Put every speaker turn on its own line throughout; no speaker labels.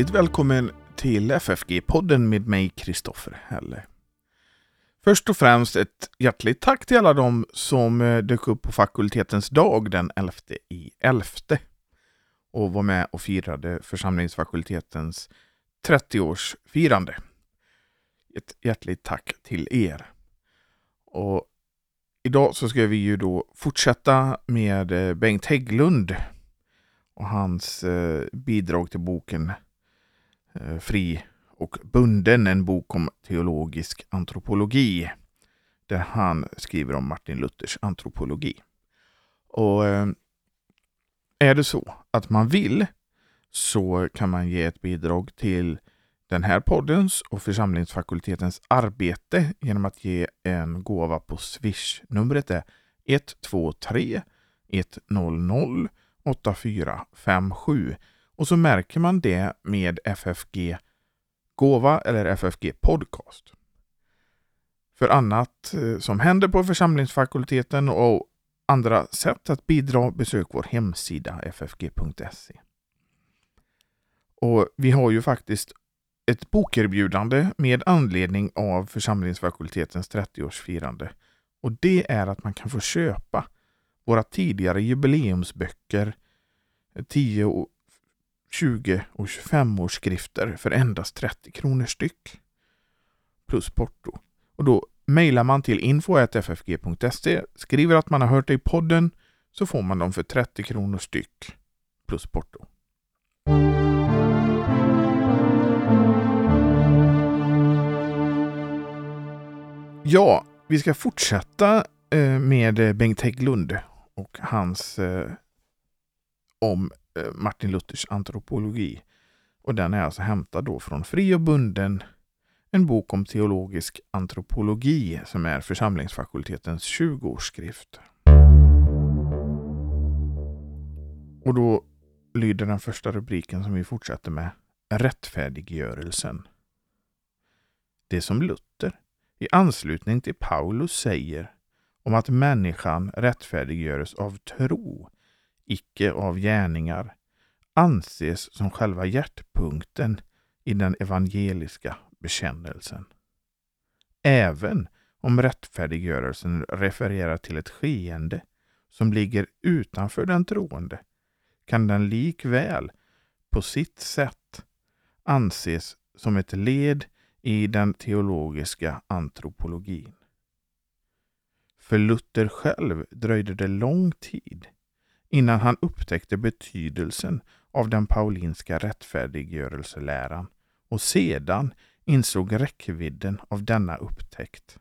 Hjärtligt välkommen till FFG-podden med mig, Kristoffer Helle. Först och främst ett hjärtligt tack till alla de som eh, dök upp på fakultetens dag den 11 i 11 och var med och firade församlingsfakultetens 30-årsfirande. Ett hjärtligt tack till er. Och idag så ska vi ju då fortsätta med eh, Bengt Hägglund och hans eh, bidrag till boken Eh, fri och bunden, en bok om teologisk antropologi. Där han skriver om Martin Luthers antropologi. Och eh, är det så att man vill så kan man ge ett bidrag till den här poddens och församlingsfakultetens arbete genom att ge en gåva på Swish. Numret är 123 100 8457 och så märker man det med FFG Gåva eller FFG Podcast. För annat eh, som händer på församlingsfakulteten och andra sätt att bidra besök vår hemsida ffg.se. Och Vi har ju faktiskt ett bokerbjudande med anledning av församlingsfakultetens 30-årsfirande. Och det är att man kan få köpa våra tidigare jubileumsböcker 10, 20 och 25 årsskrifter för endast 30 kronor styck. Plus porto. Och då mejlar man till info.ffg.se, skriver att man har hört det i podden, så får man dem för 30 kronor styck plus porto. Ja, vi ska fortsätta eh, med eh, Bengt Hägglund och hans eh, om Eh, Martin Luthers antropologi. Och den är alltså hämtad då från Fri och bunden, en bok om teologisk antropologi som är församlingsfakultetens 20-årsskrift. Och då lyder den första rubriken som vi fortsätter med Rättfärdiggörelsen. Det som Luther i anslutning till Paulus säger om att människan rättfärdiggöres av tro, icke av gärningar, anses som själva hjärtpunkten i den evangeliska bekännelsen. Även om rättfärdiggörelsen refererar till ett skeende som ligger utanför den troende, kan den likväl på sitt sätt anses som ett led i den teologiska antropologin. För Luther själv dröjde det lång tid innan han upptäckte betydelsen av den paulinska rättfärdiggörelseläran och sedan insåg räckvidden av denna upptäckt.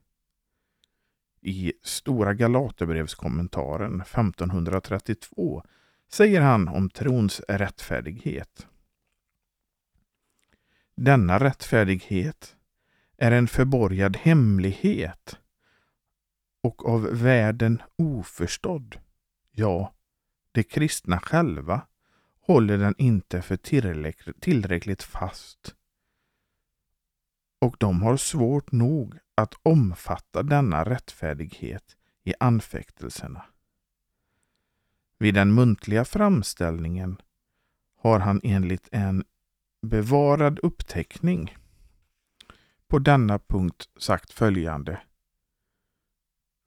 I Stora Galaterbrevskommentaren 1532 säger han om trons rättfärdighet. Denna rättfärdighet är en förborgad hemlighet och av världen oförstådd. Ja, de kristna själva håller den inte för tillräckligt fast. Och de har svårt nog att omfatta denna rättfärdighet i anfäktelserna. Vid den muntliga framställningen har han enligt en bevarad uppteckning på denna punkt sagt följande.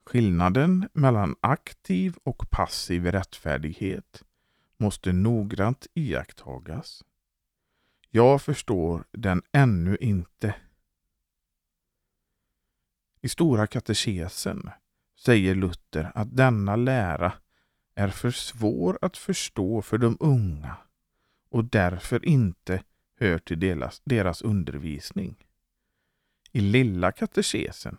Skillnaden mellan aktiv och passiv rättfärdighet måste noggrant iakttagas. Jag förstår den ännu inte. I Stora katekesen säger Luther att denna lära är för svår att förstå för de unga och därför inte hör till deras, deras undervisning. I Lilla katekesen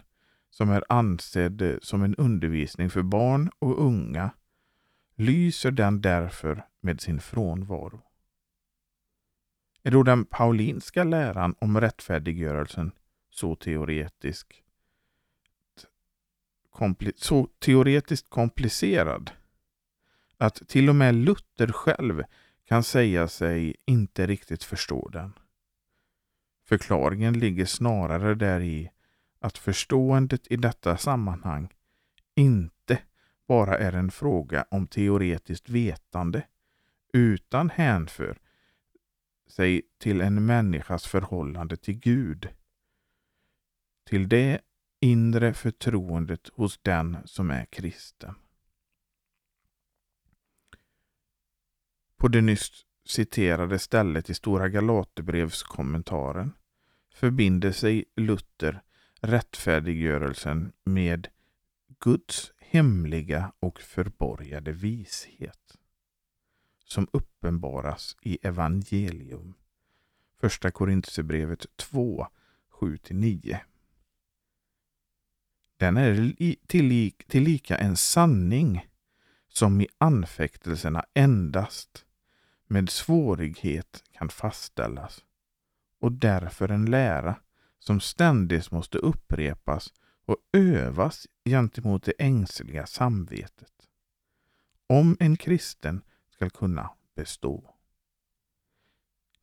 som är ansedd eh, som en undervisning för barn och unga, lyser den därför med sin frånvaro. Är då den paulinska läran om rättfärdiggörelsen så teoretisk så teoretiskt komplicerad att till och med Luther själv kan säga sig inte riktigt förstå den. Förklaringen ligger snarare där i att förståendet i detta sammanhang inte bara är en fråga om teoretiskt vetande utan hänför sig till en människas förhållande till Gud. Till det inre förtroendet hos den som är kristen. På det nyss citerade stället i Stora Galaterbrevskommentaren förbinder sig Luther rättfärdiggörelsen med Guds hemliga och förborgade vishet som uppenbaras i evangelium. Första Korintierbrevet 2, 7-9. Den är tillika en sanning som i anfäktelserna endast med svårighet kan fastställas och därför en lära som ständigt måste upprepas och övas gentemot det ängsliga samvetet. Om en kristen skall kunna bestå.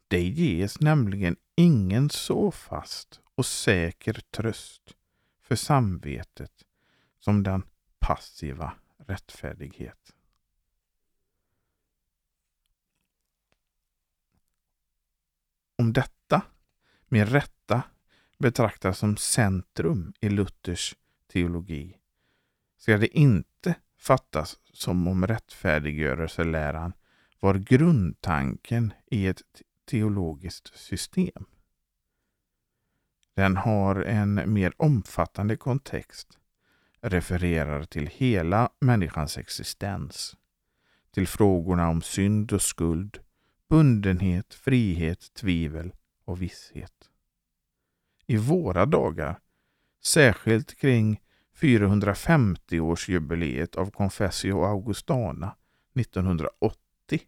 Det ges nämligen ingen så fast och säker tröst för samvetet som den passiva rättfärdighet. Om detta med rätt betraktas som centrum i Luthers teologi ska det inte fattas som om rättfärdiggörelseläran var grundtanken i ett teologiskt system. Den har en mer omfattande kontext, refererar till hela människans existens, till frågorna om synd och skuld, bundenhet, frihet, tvivel och visshet. I våra dagar, särskilt kring 450-årsjubileet av Confessio Augustana 1980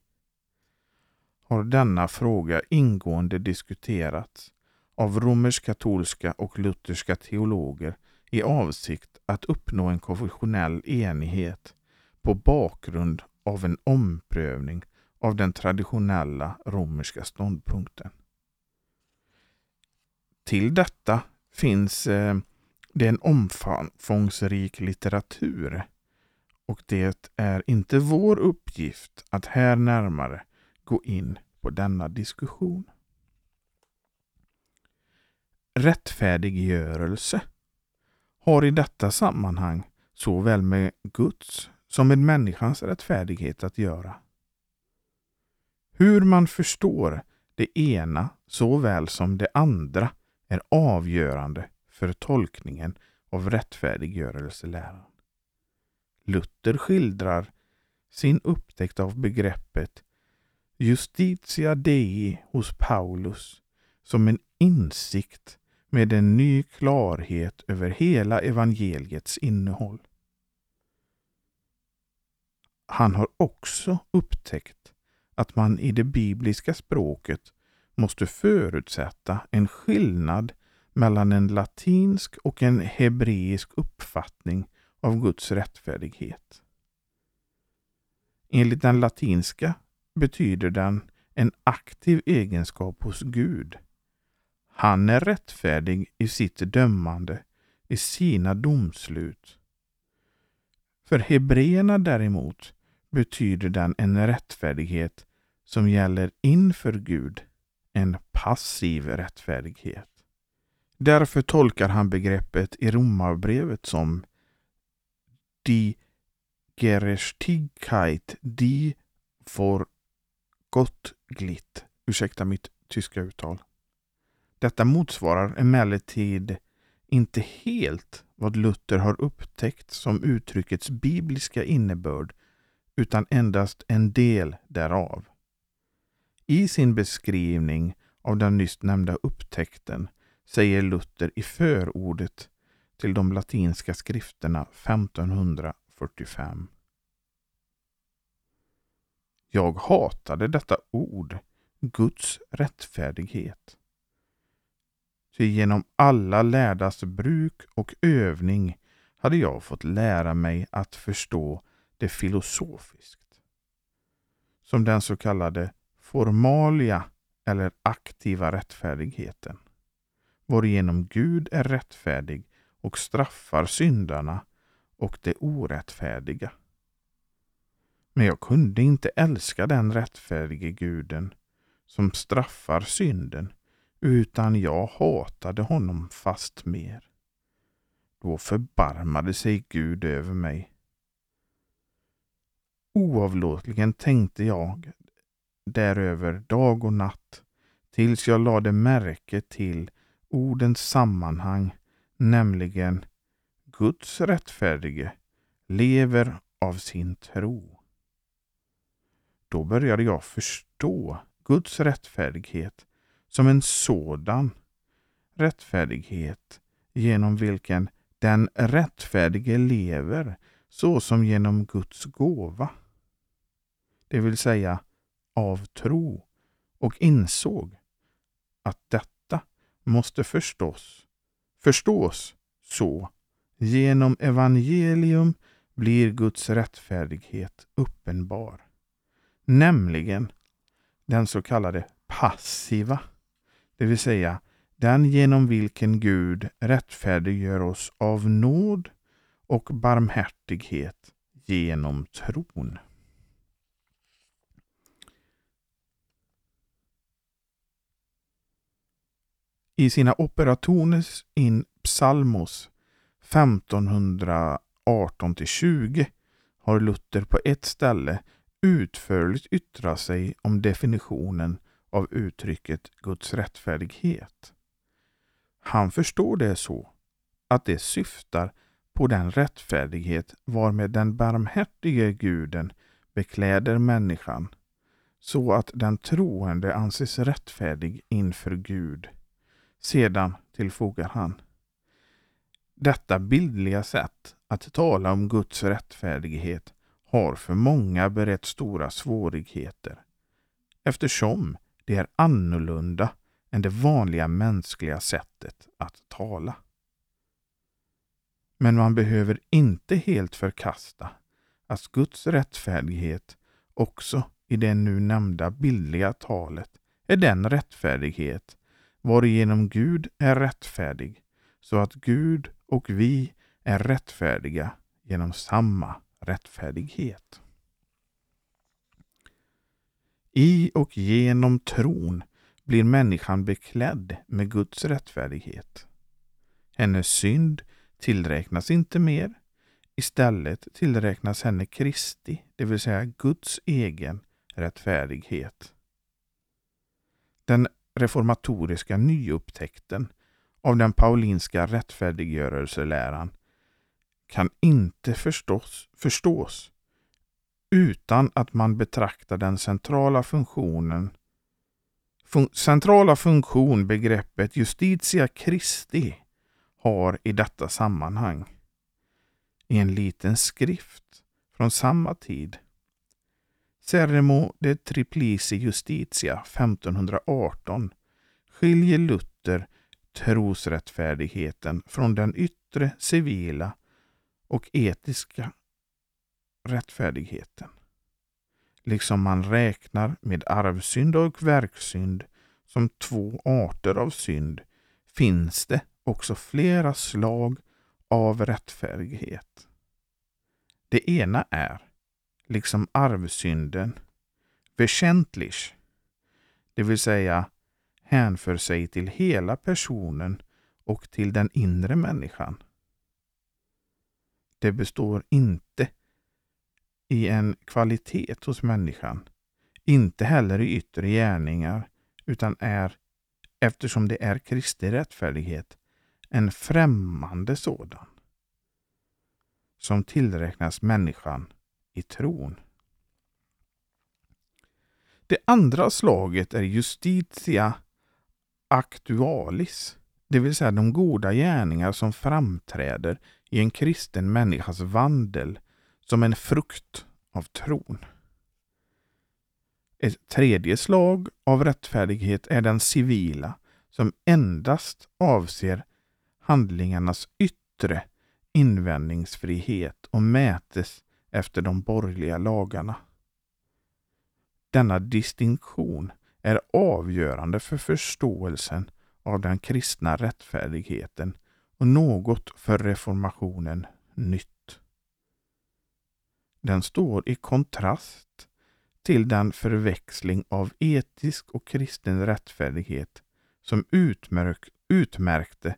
har denna fråga ingående diskuterats av romersk-katolska och lutherska teologer i avsikt att uppnå en konfessionell enighet på bakgrund av en omprövning av den traditionella romerska ståndpunkten. Till detta finns eh, det en omfångsrik litteratur och det är inte vår uppgift att här närmare gå in på denna diskussion. Rättfärdiggörelse har i detta sammanhang såväl med Guds som med människans rättfärdighet att göra. Hur man förstår det ena såväl som det andra är avgörande för tolkningen av rättfärdiggörelseläran. Luther skildrar sin upptäckt av begreppet Justitia Dei hos Paulus som en insikt med en ny klarhet över hela evangeliets innehåll. Han har också upptäckt att man i det bibliska språket måste förutsätta en skillnad mellan en latinsk och en hebreisk uppfattning av Guds rättfärdighet. Enligt den latinska betyder den en aktiv egenskap hos Gud. Han är rättfärdig i sitt dömande, i sina domslut. För hebreerna däremot betyder den en rättfärdighet som gäller inför Gud, en passiv rättfärdighet. Därför tolkar han begreppet i Romarbrevet som Die Gerechtigkeit, die vor Gott glitt. Ursäkta mitt tyska uttal. Detta motsvarar emellertid inte helt vad Luther har upptäckt som uttryckets bibliska innebörd utan endast en del därav. I sin beskrivning av den nyss nämnda upptäckten säger Luther i förordet till de latinska skrifterna 1545. Jag hatade detta ord, Guds rättfärdighet. Ty genom alla lärdas bruk och övning hade jag fått lära mig att förstå det filosofiskt. Som den så kallade formalia eller aktiva rättfärdigheten varigenom Gud är rättfärdig och straffar syndarna och det som straffar synden, utan jag hatade honom fast mer. Då förbarmade sig Gud över mig. Oavlåtligen tänkte jag däröver dag och natt tills jag lade märke till ordens sammanhang, nämligen Guds rättfärdige lever av sin tro. Då började jag förstå Guds rättfärdighet som en sådan rättfärdighet genom vilken den rättfärdige lever såsom genom Guds gåva. Det vill säga av tro och insåg att detta måste förstås, förstås så. Genom evangelium blir Guds rättfärdighet uppenbar. Nämligen den så kallade passiva, det vill säga den genom vilken Gud rättfärdiggör oss av nåd och barmhärtighet genom tron. I sina Operationes in Psalmos 1518-20 har Luther på ett ställe utförligt yttrat sig om definitionen av uttrycket Guds rättfärdighet. Han förstår det så att det syftar på den rättfärdighet varmed den barmhärtige guden bekläder människan så att den troende anses rättfärdig inför Gud. Sedan tillfogar han detta bildliga sätt att tala om Guds rättfärdighet har för många berett stora svårigheter eftersom det är annorlunda än det vanliga mänskliga sättet att tala. Men man behöver inte helt förkasta att Guds rättfärdighet också i det nu nämnda bildliga talet är den rättfärdighet varigenom Gud är rättfärdig så att Gud och vi är rättfärdiga genom samma rättfärdighet. I och genom tron blir människan beklädd med Guds rättfärdighet. Hennes synd tillräknas inte mer. Istället tillräknas henne Kristi, det vill säga Guds egen rättfärdighet. Den reformatoriska nyupptäckten av den paulinska rättfärdiggörelseläran kan inte förstås, förstås utan att man betraktar den centrala funktionen fun centrala funktion begreppet Justitia Christi har i detta sammanhang. I en liten skrift från samma tid Sermo de Triplice Justitia 1518 skiljer Luther trosrättfärdigheten från den yttre civila och etiska rättfärdigheten. Liksom man räknar med arvsynd och verksynd som två arter av synd finns det också flera slag av rättfärdighet. Det ena är, liksom arvsynden, väsentlig, det vill säga hänför sig till hela personen och till den inre människan. Det består inte i en kvalitet hos människan, inte heller i yttre gärningar, utan är, eftersom det är Kristi rättfärdighet, en främmande sådan som tillräknas människan i tron. Det andra slaget är justitia actualis, det vill säga de goda gärningar som framträder i en kristen människas vandel som en frukt av tron. Ett tredje slag av rättfärdighet är den civila som endast avser handlingarnas yttre invändningsfrihet och mätes efter de borgerliga lagarna. Denna distinktion är avgörande för förståelsen av den kristna rättfärdigheten och något för reformationen nytt. Den står i kontrast till den förväxling av etisk och kristen rättfärdighet som utmärk, utmärkte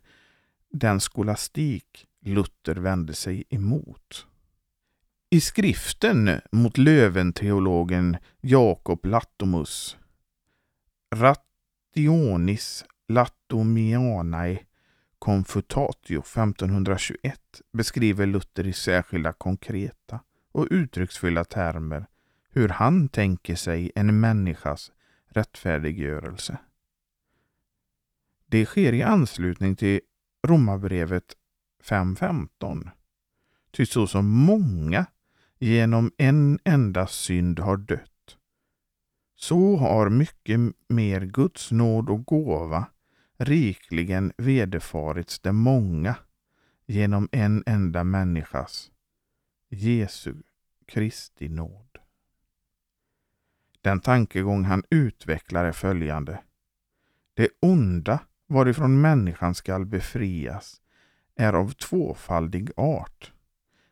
den skolastik Luther vände sig emot. I skriften mot Löventeologen Jakob Latomus, Rationis Latomianae Confutatio 1521 beskriver Luther i särskilda konkreta och uttrycksfulla termer hur han tänker sig en människas rättfärdiggörelse. Det sker i anslutning till Romarbrevet 5.15. Ty så som många genom en enda synd har dött, så har mycket mer Guds nåd och gåva rikligen vederfarits de många genom en enda människas, Jesu Kristi nåd. Den tankegång han utvecklar är följande. Det onda varifrån människan skall befrias är av tvåfaldig art.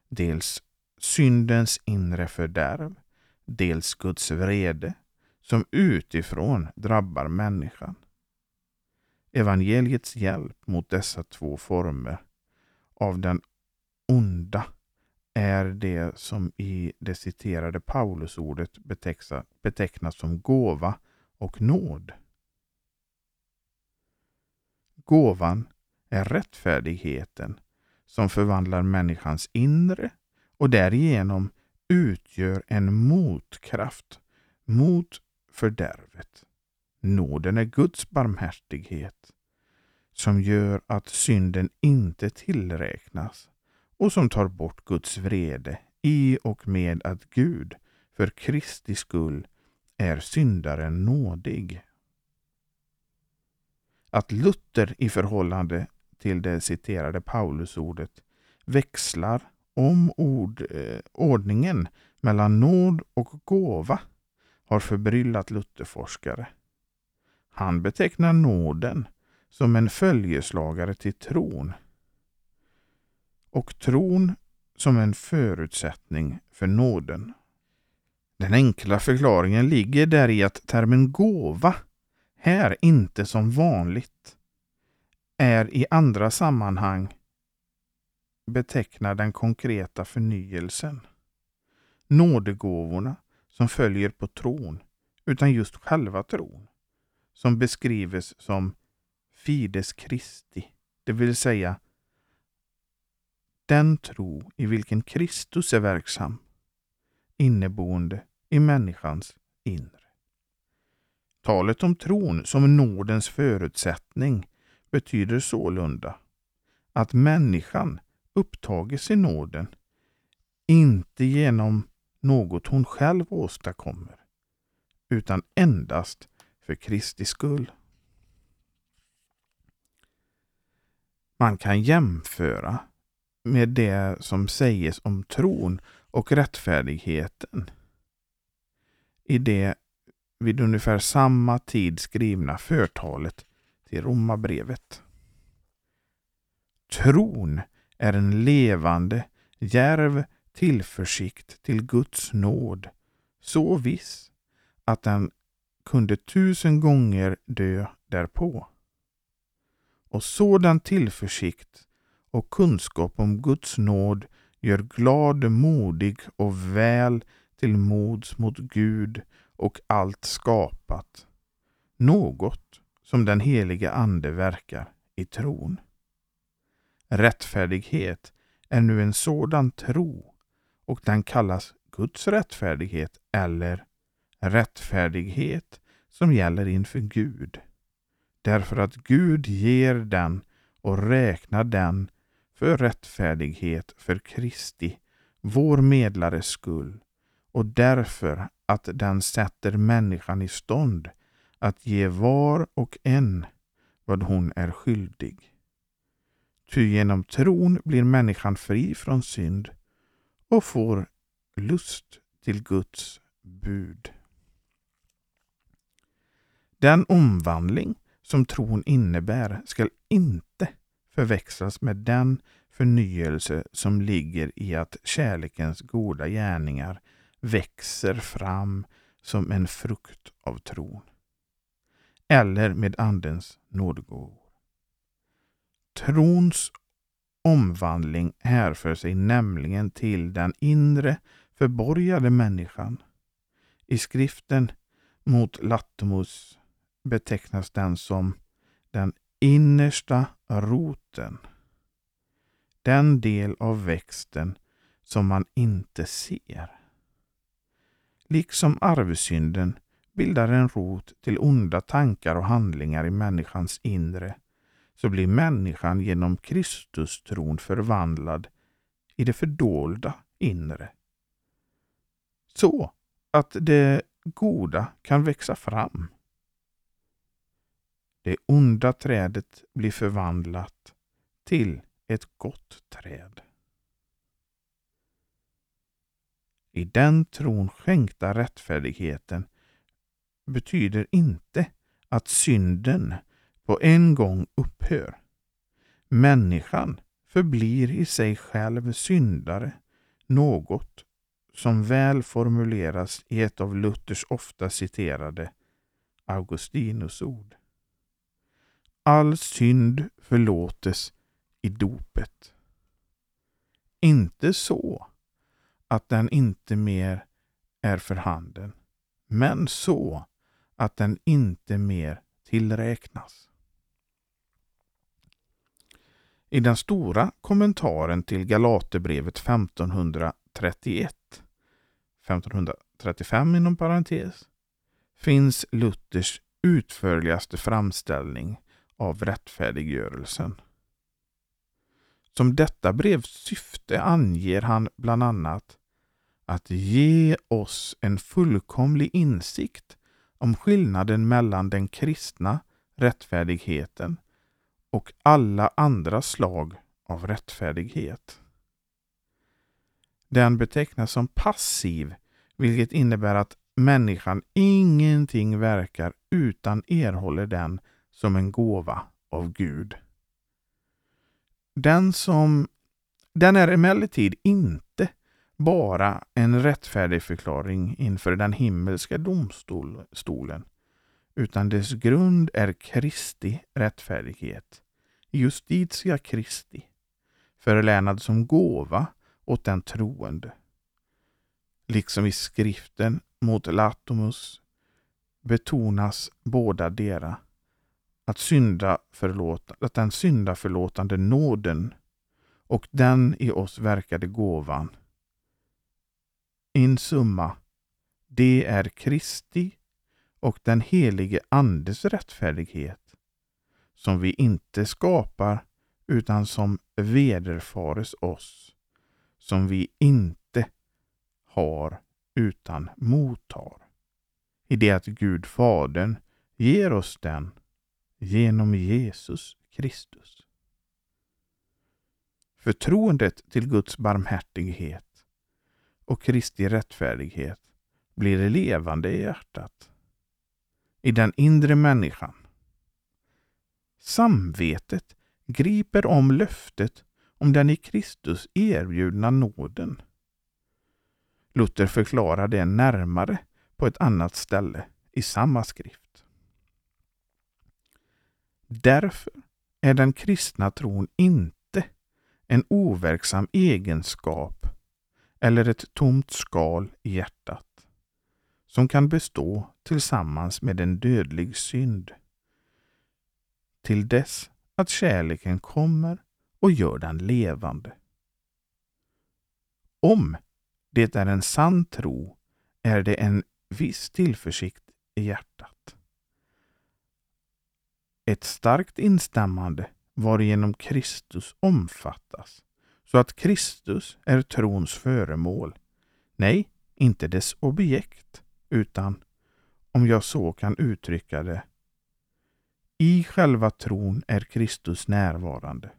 Dels syndens inre fördärv, dels Guds vrede som utifrån drabbar människan. Evangeliets hjälp mot dessa två former av den onda är det som i det citerade Paulusordet betecknas som gåva och nåd. Gåvan är rättfärdigheten som förvandlar människans inre och därigenom utgör en motkraft mot fördärvet. Nåden är Guds barmhärtighet som gör att synden inte tillräknas och som tar bort Guds vrede i och med att Gud för Kristi skull är syndaren nådig. Att Luther i förhållande till det citerade Paulusordet växlar om ord, eh, ordningen mellan nåd och gåva har förbryllat Lutherforskare. Han betecknar nåden som en följeslagare till tron och tron som en förutsättning för nåden. Den enkla förklaringen ligger där i att termen gåva här inte som vanligt är i andra sammanhang betecknar den konkreta förnyelsen. Nådegåvorna som följer på tron, utan just själva tron, som beskrives som Fides Christi, det vill säga den tro i vilken Kristus är verksam, inneboende i människans inre. Talet om tron som nådens förutsättning betyder sålunda att människan upptages i nåden, inte genom något hon själv åstadkommer, utan endast för Kristi skull. Man kan jämföra med det som sägs om tron och rättfärdigheten i det vid ungefär samma tid skrivna förtalet till Romarbrevet. Tron är en levande, djärv tillförsikt till Guds nåd, så viss att den kunde tusen gånger dö därpå. Och sådan tillförsikt och kunskap om Guds nåd gör glad, modig och väl till mods mot Gud och allt skapat. Något som den helige Ande verkar i tron. Rättfärdighet är nu en sådan tro och den kallas Guds rättfärdighet eller rättfärdighet som gäller inför Gud. Därför att Gud ger den och räknar den för rättfärdighet för Kristi, vår medlares skull och därför att den sätter människan i stånd att ge var och en vad hon är skyldig. Ty genom tron blir människan fri från synd och får lust till Guds bud. Den omvandling som tron innebär skall inte förväxlas med den förnyelse som ligger i att kärlekens goda gärningar växer fram som en frukt av tron. Eller med Andens nådegåvor. Trons omvandling härför sig nämligen till den inre förborgade människan. I skriften mot Latmus betecknas den som den innersta roten. Den del av växten som man inte ser. Liksom arvsynden bildar en rot till onda tankar och handlingar i människans inre så blir människan genom Kristustron förvandlad i det fördolda inre. Så att det goda kan växa fram. Det onda trädet blir förvandlat till ett gott träd. I den tron skänkta rättfärdigheten betyder inte att synden på en gång upphör. Människan förblir i sig själv syndare, något som väl formuleras i ett av Luthers ofta citerade Augustinus ord. All synd förlåtes i dopet. Inte så att den inte mer är för handen, men så att den inte mer tillräknas. I den stora kommentaren till Galaterbrevet 1531, 1535 inom parentes, finns Luthers utförligaste framställning av rättfärdiggörelsen. Som detta brevs syfte anger han bland annat att ge oss en fullkomlig insikt om skillnaden mellan den kristna rättfärdigheten och alla andra slag av rättfärdighet. Den betecknas som passiv, vilket innebär att människan ingenting verkar utan erhåller den som en gåva av Gud. Den, som, den är emellertid inte bara en rättfärdig förklaring inför den himmelska domstolen, utan dess grund är Kristi rättfärdighet, justitia Christi, förlänad som gåva åt den troende. Liksom i skriften mot Latomus betonas båda dera att, synda förlåta, att den syndaförlåtande nåden och den i oss verkade gåvan in summa, det är Kristi och den helige Andes rättfärdighet som vi inte skapar utan som vederfares oss, som vi inte har utan mottar. I det att Gud Fadern ger oss den genom Jesus Kristus. Förtroendet till Guds barmhärtighet och Kristi rättfärdighet blir levande i hjärtat, i den inre människan. Samvetet griper om löftet om den i Kristus erbjudna nåden. Luther förklarar det närmare på ett annat ställe i samma skrift. Därför är den kristna tron inte en overksam egenskap eller ett tomt skal i hjärtat som kan bestå tillsammans med en dödlig synd till dess att kärleken kommer och gör den levande. Om det är en sann tro är det en viss tillförsikt i hjärtat. Ett starkt instämmande varigenom Kristus omfattas så att Kristus är trons föremål. Nej, inte dess objekt, utan, om jag så kan uttrycka det, i själva tron är Kristus närvarande.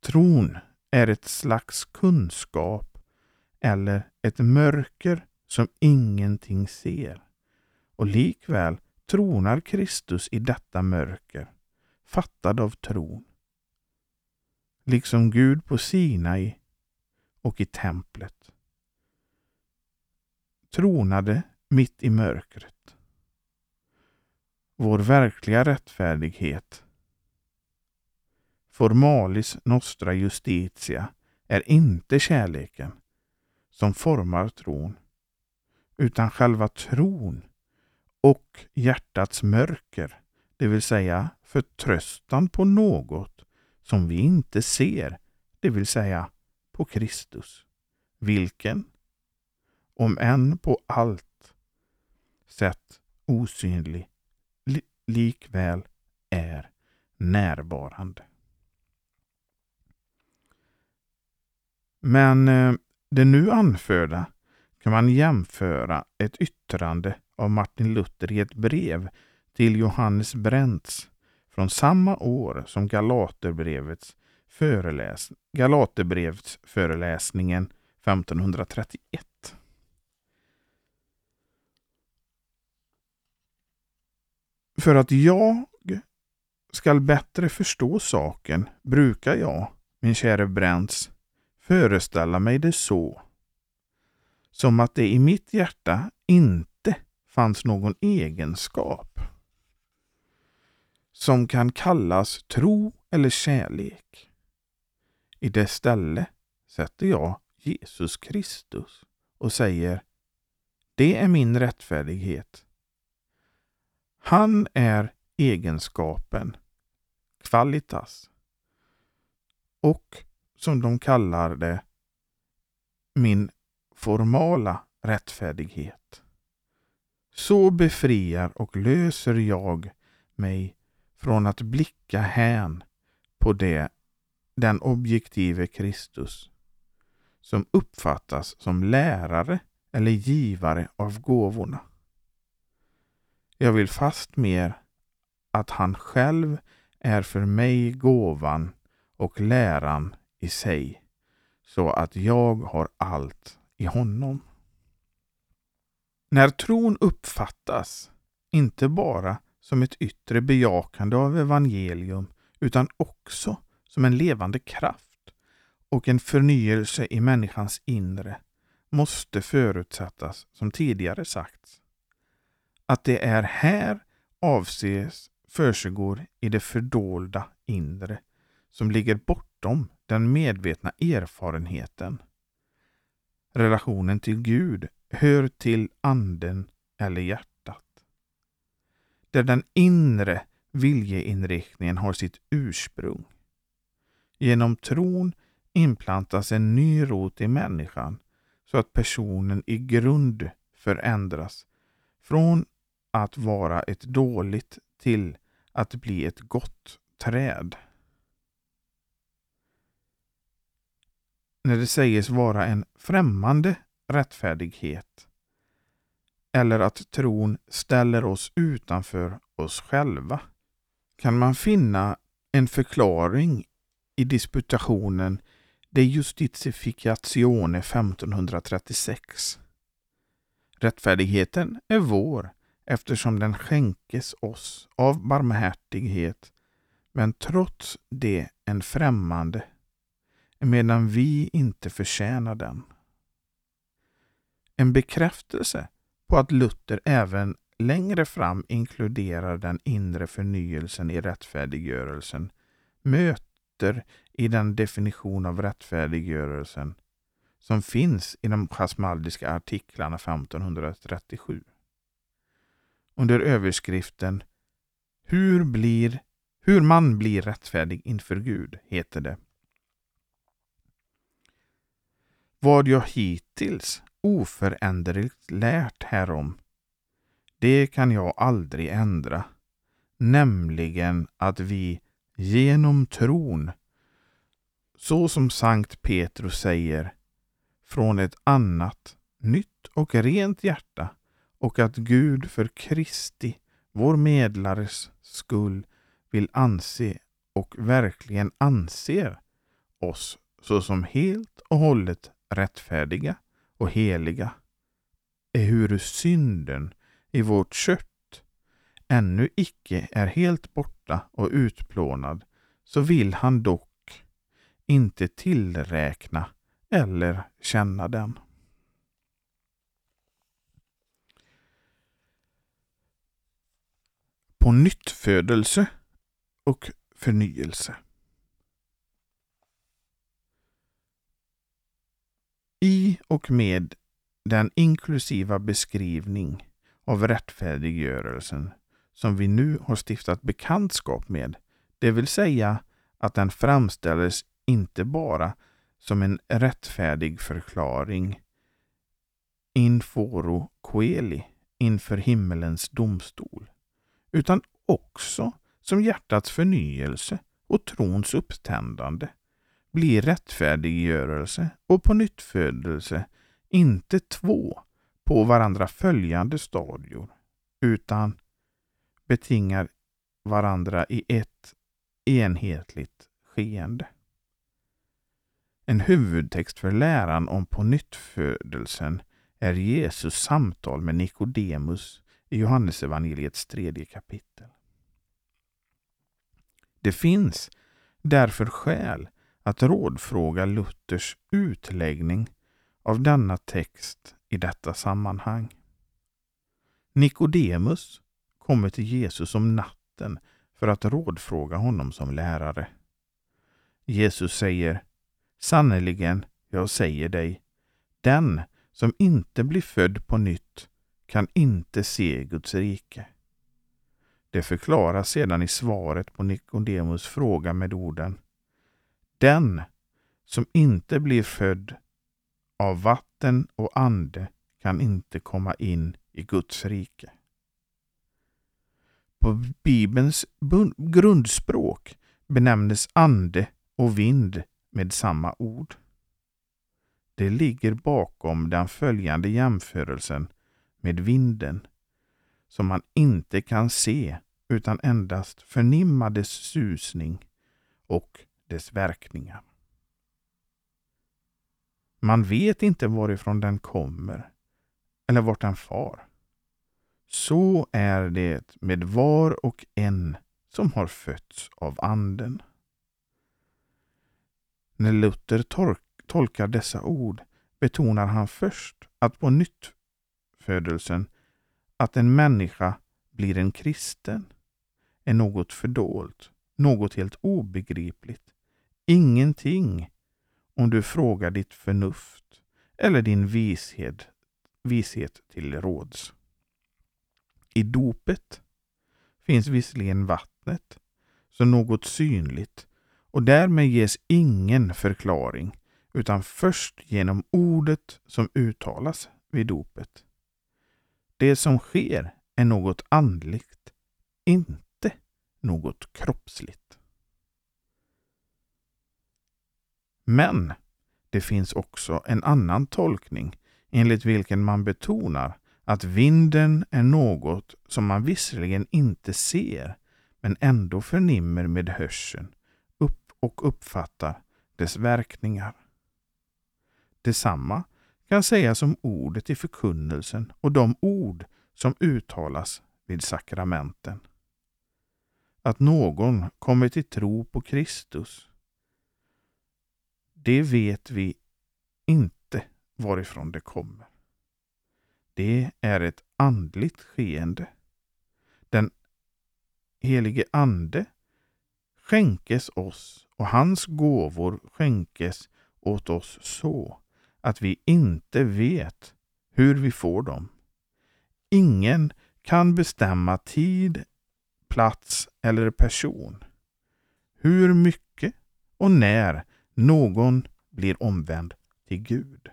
Tron är ett slags kunskap eller ett mörker som ingenting ser. Och likväl tronar Kristus i detta mörker, fattad av tron liksom Gud på Sinai och i templet. Tronade mitt i mörkret. Vår verkliga rättfärdighet, formalis nostra justitia, är inte kärleken som formar tron, utan själva tron och hjärtats mörker, det vill säga förtröstan på något som vi inte ser, det vill säga på Kristus, vilken, om än på allt sätt osynlig, likväl är närvarande. Men eh, det nu anförda kan man jämföra ett yttrande av Martin Luther i ett brev till Johannes Brents från samma år som Galaterbrevets föreläs Galaterbrevsföreläsningen 1531. För att jag skall bättre förstå saken brukar jag, min käre Brents, föreställa mig det så som att det i mitt hjärta inte fanns någon egenskap som kan kallas tro eller kärlek. I det ställe sätter jag Jesus Kristus och säger Det är min rättfärdighet. Han är egenskapen, kvalitas och som de kallar det, min formala rättfärdighet. Så befriar och löser jag mig från att blicka hän på det, den objektive Kristus som uppfattas som lärare eller givare av gåvorna. Jag vill fastmer att han själv är för mig gåvan och läran i sig, så att jag har allt i honom. När tron uppfattas, inte bara som ett yttre bejakande av evangelium, utan också som en levande kraft och en förnyelse i människans inre, måste förutsättas, som tidigare sagts, att det är här avses försiggår i det fördolda inre som ligger bortom den medvetna erfarenheten. Relationen till Gud hör till anden eller hjärtat. Där den inre viljeinriktningen har sitt ursprung. Genom tron inplantas en ny rot i människan så att personen i grund förändras från att vara ett dåligt till att bli ett gott träd. när det sägs vara en främmande rättfärdighet eller att tron ställer oss utanför oss själva kan man finna en förklaring i disputationen De Justificazione 1536. Rättfärdigheten är vår eftersom den skänkes oss av barmhärtighet men trots det en främmande medan vi inte förtjänar den. En bekräftelse på att Luther även längre fram inkluderar den inre förnyelsen i rättfärdiggörelsen möter i den definition av rättfärdiggörelsen som finns i de chasmaldiska artiklarna 1537. Under överskriften hur, blir, hur man blir rättfärdig inför Gud heter det. Vad jag hittills oföränderligt lärt härom, det kan jag aldrig ändra, nämligen att vi genom tron, så som Sankt Petrus säger, från ett annat, nytt och rent hjärta och att Gud för Kristi, vår medlares skull, vill anse och verkligen anser oss såsom helt och hållet rättfärdiga och heliga, ehuru synden i vårt kött ännu icke är helt borta och utplånad, så vill han dock inte tillräkna eller känna den. På nyttfödelse och förnyelse. I och med den inklusiva beskrivning av rättfärdiggörelsen som vi nu har stiftat bekantskap med, det vill säga att den framställs inte bara som en rättfärdig förklaring in foro coeli, inför himmelens domstol, utan också som hjärtats förnyelse och trons upptändande blir rättfärdiggörelse och på nyttfödelse inte två på varandra följande stadier, utan betingar varandra i ett enhetligt skeende. En huvudtext för läran om på nyttfödelsen är Jesus samtal med Nikodemus i Johannesevangeliets tredje kapitel. Det finns därför skäl att rådfråga Luthers utläggning av denna text i detta sammanhang. Nikodemus kommer till Jesus om natten för att rådfråga honom som lärare. Jesus säger Sannerligen, jag säger dig, den som inte blir född på nytt kan inte se Guds rike. Det förklaras sedan i svaret på Nikodemus fråga med orden Den som inte blir född av vatten och ande kan inte komma in i Guds rike. På Bibelns grundspråk benämnes ande och vind med samma ord. Det ligger bakom den följande jämförelsen med vinden som man inte kan se utan endast förnimma dess susning och dess verkningar. Man vet inte varifrån den kommer eller vart den far. Så är det med var och en som har fötts av Anden. När Luther tolkar dessa ord betonar han först att på nytt födelsen att en människa blir en kristen är något fördolt, något helt obegripligt. Ingenting om du frågar ditt förnuft eller din vishet, vishet till råds. I dopet finns visserligen vattnet som något synligt och därmed ges ingen förklaring utan först genom ordet som uttalas vid dopet. Det som sker är något andligt, inte något kroppsligt. Men det finns också en annan tolkning enligt vilken man betonar att vinden är något som man visserligen inte ser men ändå förnimmer med hörseln upp och uppfattar dess verkningar. Detsamma kan sägas om ordet i förkunnelsen och de ord som uttalas vid sakramenten. Att någon kommer till tro på Kristus, det vet vi inte varifrån det kommer. Det är ett andligt skeende. Den helige Ande skänkes oss och hans gåvor skänkes åt oss så att vi inte vet hur vi får dem. Ingen kan bestämma tid, plats eller person. Hur mycket och när någon blir omvänd till Gud.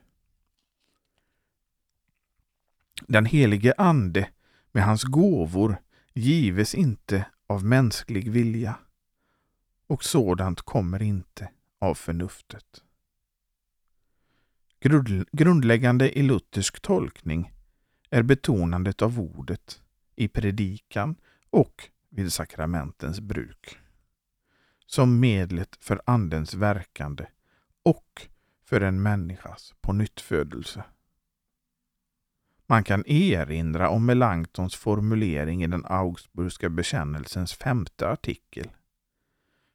Den helige Ande med hans gåvor gives inte av mänsklig vilja och sådant kommer inte av förnuftet. Grundläggande i luthersk tolkning är betonandet av ordet i predikan och vid sakramentens bruk som medlet för Andens verkande och för en människas pånyttfödelse. Man kan erinra om Melanchtons formulering i den Augsburgska bekännelsens femte artikel.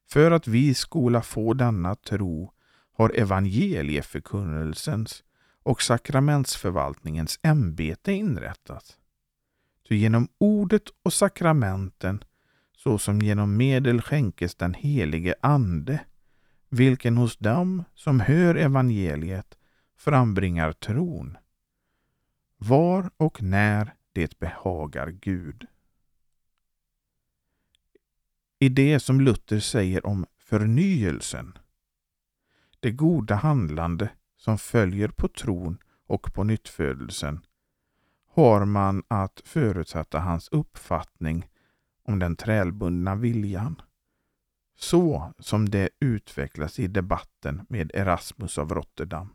För att vi skola få denna tro har evangelieförkunnelsens och sakramentsförvaltningens ämbete inrättats. Ty genom ordet och sakramenten såsom genom medel skänkes den helige Ande, vilken hos dem som hör evangeliet frambringar tron, var och när det behagar Gud. I det som Luther säger om förnyelsen, det goda handlande som följer på tron och på nyttfödelsen, har man att förutsätta hans uppfattning om den trälbundna viljan. Så som det utvecklas i debatten med Erasmus av Rotterdam.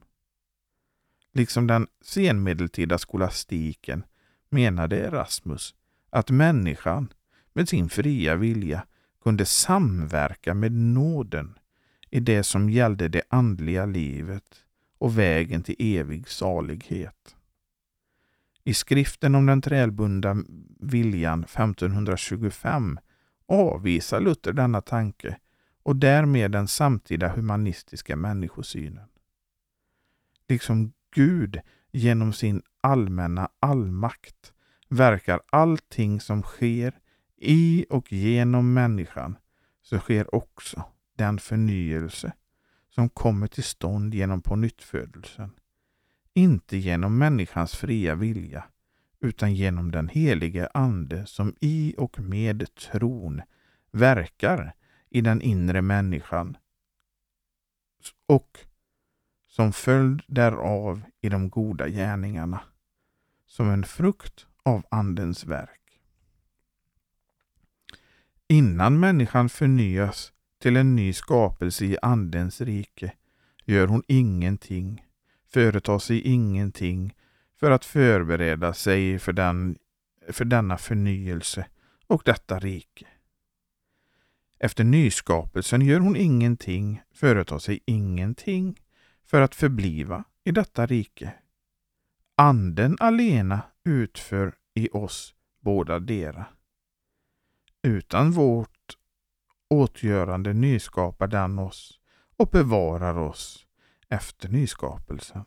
Liksom den senmedeltida skolastiken menade Erasmus att människan med sin fria vilja kunde samverka med nåden i det som gällde det andliga livet och vägen till evig salighet. I skriften om den trälbundna viljan 1525 avvisar Luther denna tanke och därmed den samtida humanistiska människosynen. Liksom Gud genom sin allmänna allmakt verkar allting som sker i och genom människan så sker också den förnyelse som kommer till stånd genom pånyttfödelsen. Inte genom människans fria vilja utan genom den helige Ande som i och med tron verkar i den inre människan och som följd därav i de goda gärningarna, som en frukt av Andens verk. Innan människan förnyas till en ny skapelse i Andens rike gör hon ingenting, företar sig ingenting för att förbereda sig för, den, för denna förnyelse och detta rike. Efter nyskapelsen gör hon ingenting, företar sig ingenting för att förbliva i detta rike. Anden alena utför i oss båda dera. Utan vårt åtgörande nyskapar den oss och bevarar oss efter nyskapelsen.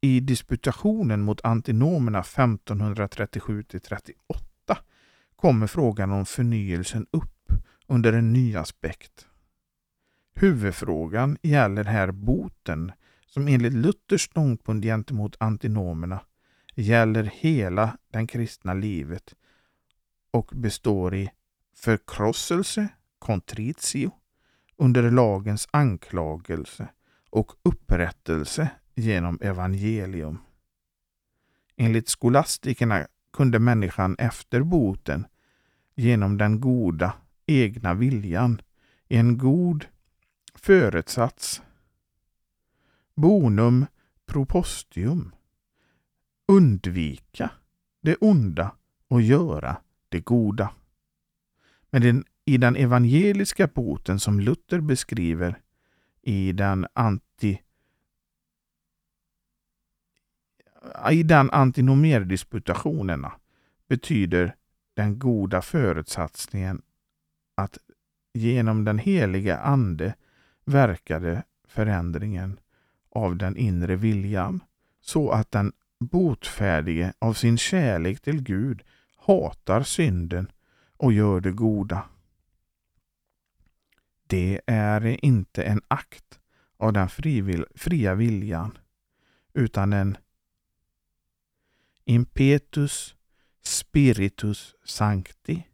I disputationen mot antinomerna 1537-38 kommer frågan om förnyelsen upp under en ny aspekt. Huvudfrågan gäller här boten som enligt Luthers ståndpunkt gentemot antinomerna gäller hela den kristna livet och består i förkrosselse, contritio, under lagens anklagelse och upprättelse genom evangelium. Enligt skolastikerna kunde människan efter boten genom den goda egna viljan en god föresats bonum propostium undvika det onda och göra det goda. Men den, i den evangeliska boten som Luther beskriver i den anti i den antinomerdisputationerna betyder den goda förutsatsningen att genom den heliga Ande verkade förändringen av den inre viljan så att den botfärdige av sin kärlek till Gud hatar synden och gör det goda. Det är inte en akt av den fria viljan utan en impetus spiritus sancti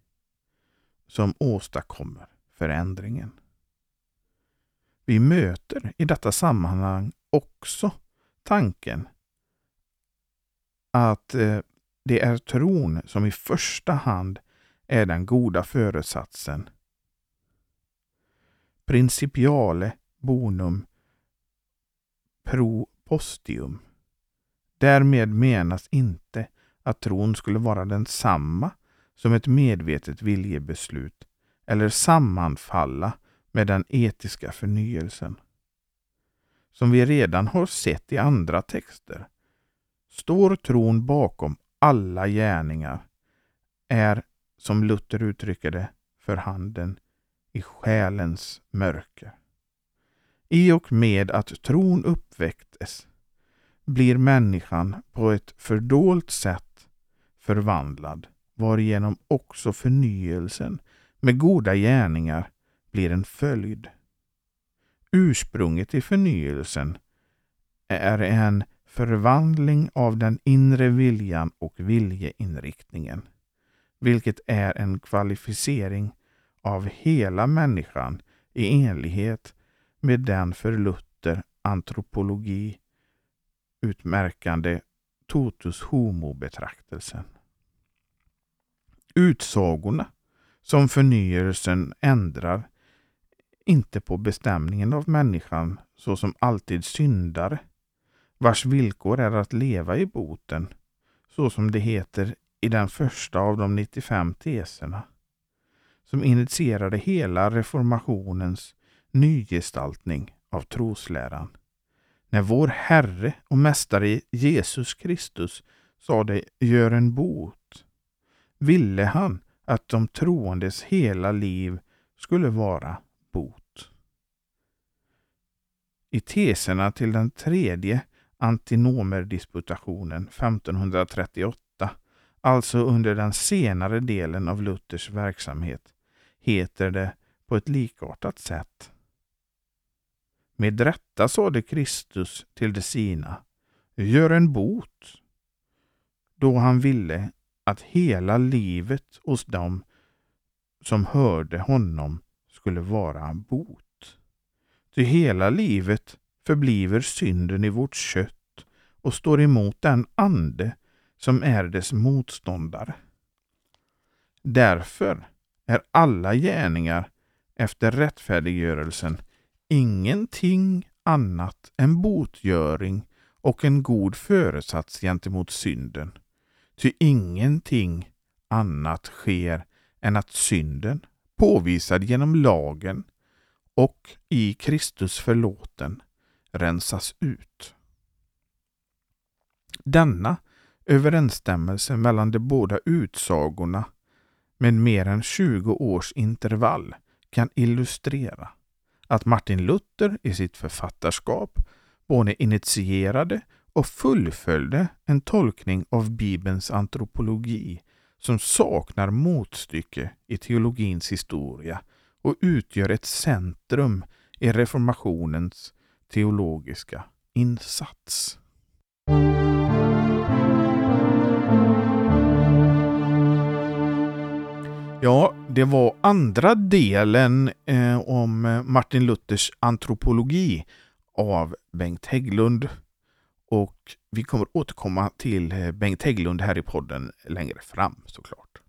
som åstadkommer förändringen. Vi möter i detta sammanhang också tanken att eh, det är tron som i första hand är den goda föresatsen. Principiale bonum pro postium. Därmed menas inte att tron skulle vara densamma som ett medvetet viljebeslut eller sammanfalla med den etiska förnyelsen. Som vi redan har sett i andra texter står tron bakom alla gärningar, är, som Luther uttrycker det, för handen i själens mörker. I och med att tron uppväcktes blir människan på ett fördolt sätt förvandlad, varigenom också förnyelsen med goda gärningar blir en följd. Ursprunget i förnyelsen är en förvandling av den inre viljan och viljeinriktningen, vilket är en kvalificering av hela människan i enlighet med den för Luther antropologi utmärkande totus homo-betraktelsen. Utsagorna som förnyelsen ändrar inte på bestämningen av människan såsom alltid syndare, vars villkor är att leva i boten, så som det heter i den första av de 95 teserna, som initierade hela reformationens nygestaltning av trosläran. När vår Herre och Mästare Jesus Kristus sade gör en bot, ville han att de troendes hela liv skulle vara bot. I teserna till den tredje antinomerdisputationen 1538, alltså under den senare delen av Luthers verksamhet, heter det på ett likartat sätt. Med rätta sade Kristus till de sina, gör en bot, då han ville att hela livet hos dem som hörde honom skulle vara bot. Ty hela livet förbliver synden i vårt kött och står emot den ande som är dess motståndare. Därför är alla gärningar efter rättfärdiggörelsen ingenting annat än botgöring och en god föresats gentemot synden. Ty ingenting annat sker än att synden, påvisad genom lagen och i Kristus förlåten, rensas ut. Denna överensstämmelse mellan de båda utsagorna med mer än 20 års intervall kan illustrera att Martin Luther i sitt författarskap både initierade och fullföljde en tolkning av Bibelns antropologi som saknar motstycke i teologins historia och utgör ett centrum i reformationens teologiska insats. Ja, det var andra delen eh, om eh, Martin Luthers antropologi av Bengt Hägglund. Och vi kommer återkomma till eh, Bengt Hägglund här i podden längre fram såklart.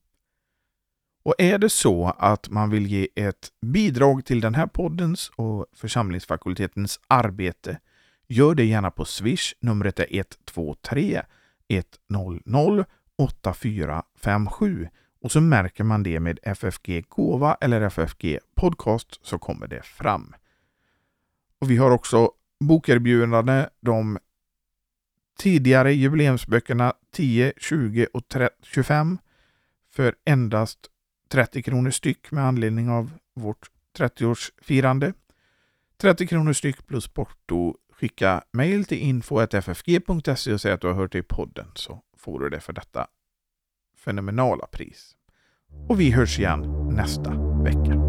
Och är det så att man vill ge ett bidrag till den här poddens och församlingsfakultetens arbete, gör det gärna på Swish. Numret är 123 100 8457 och så märker man det med FFG Gåva eller FFG Podcast så kommer det fram. Och Vi har också bokerbjudande. De tidigare jubileumsböckerna 10, 20 och 25 för endast 30 kronor styck med anledning av vårt 30-årsfirande. 30 kronor styck plus porto. Skicka mejl till info.ffg.se och säg att du har hört det i podden så får du det för detta fenomenala pris. Och vi hörs igen nästa vecka.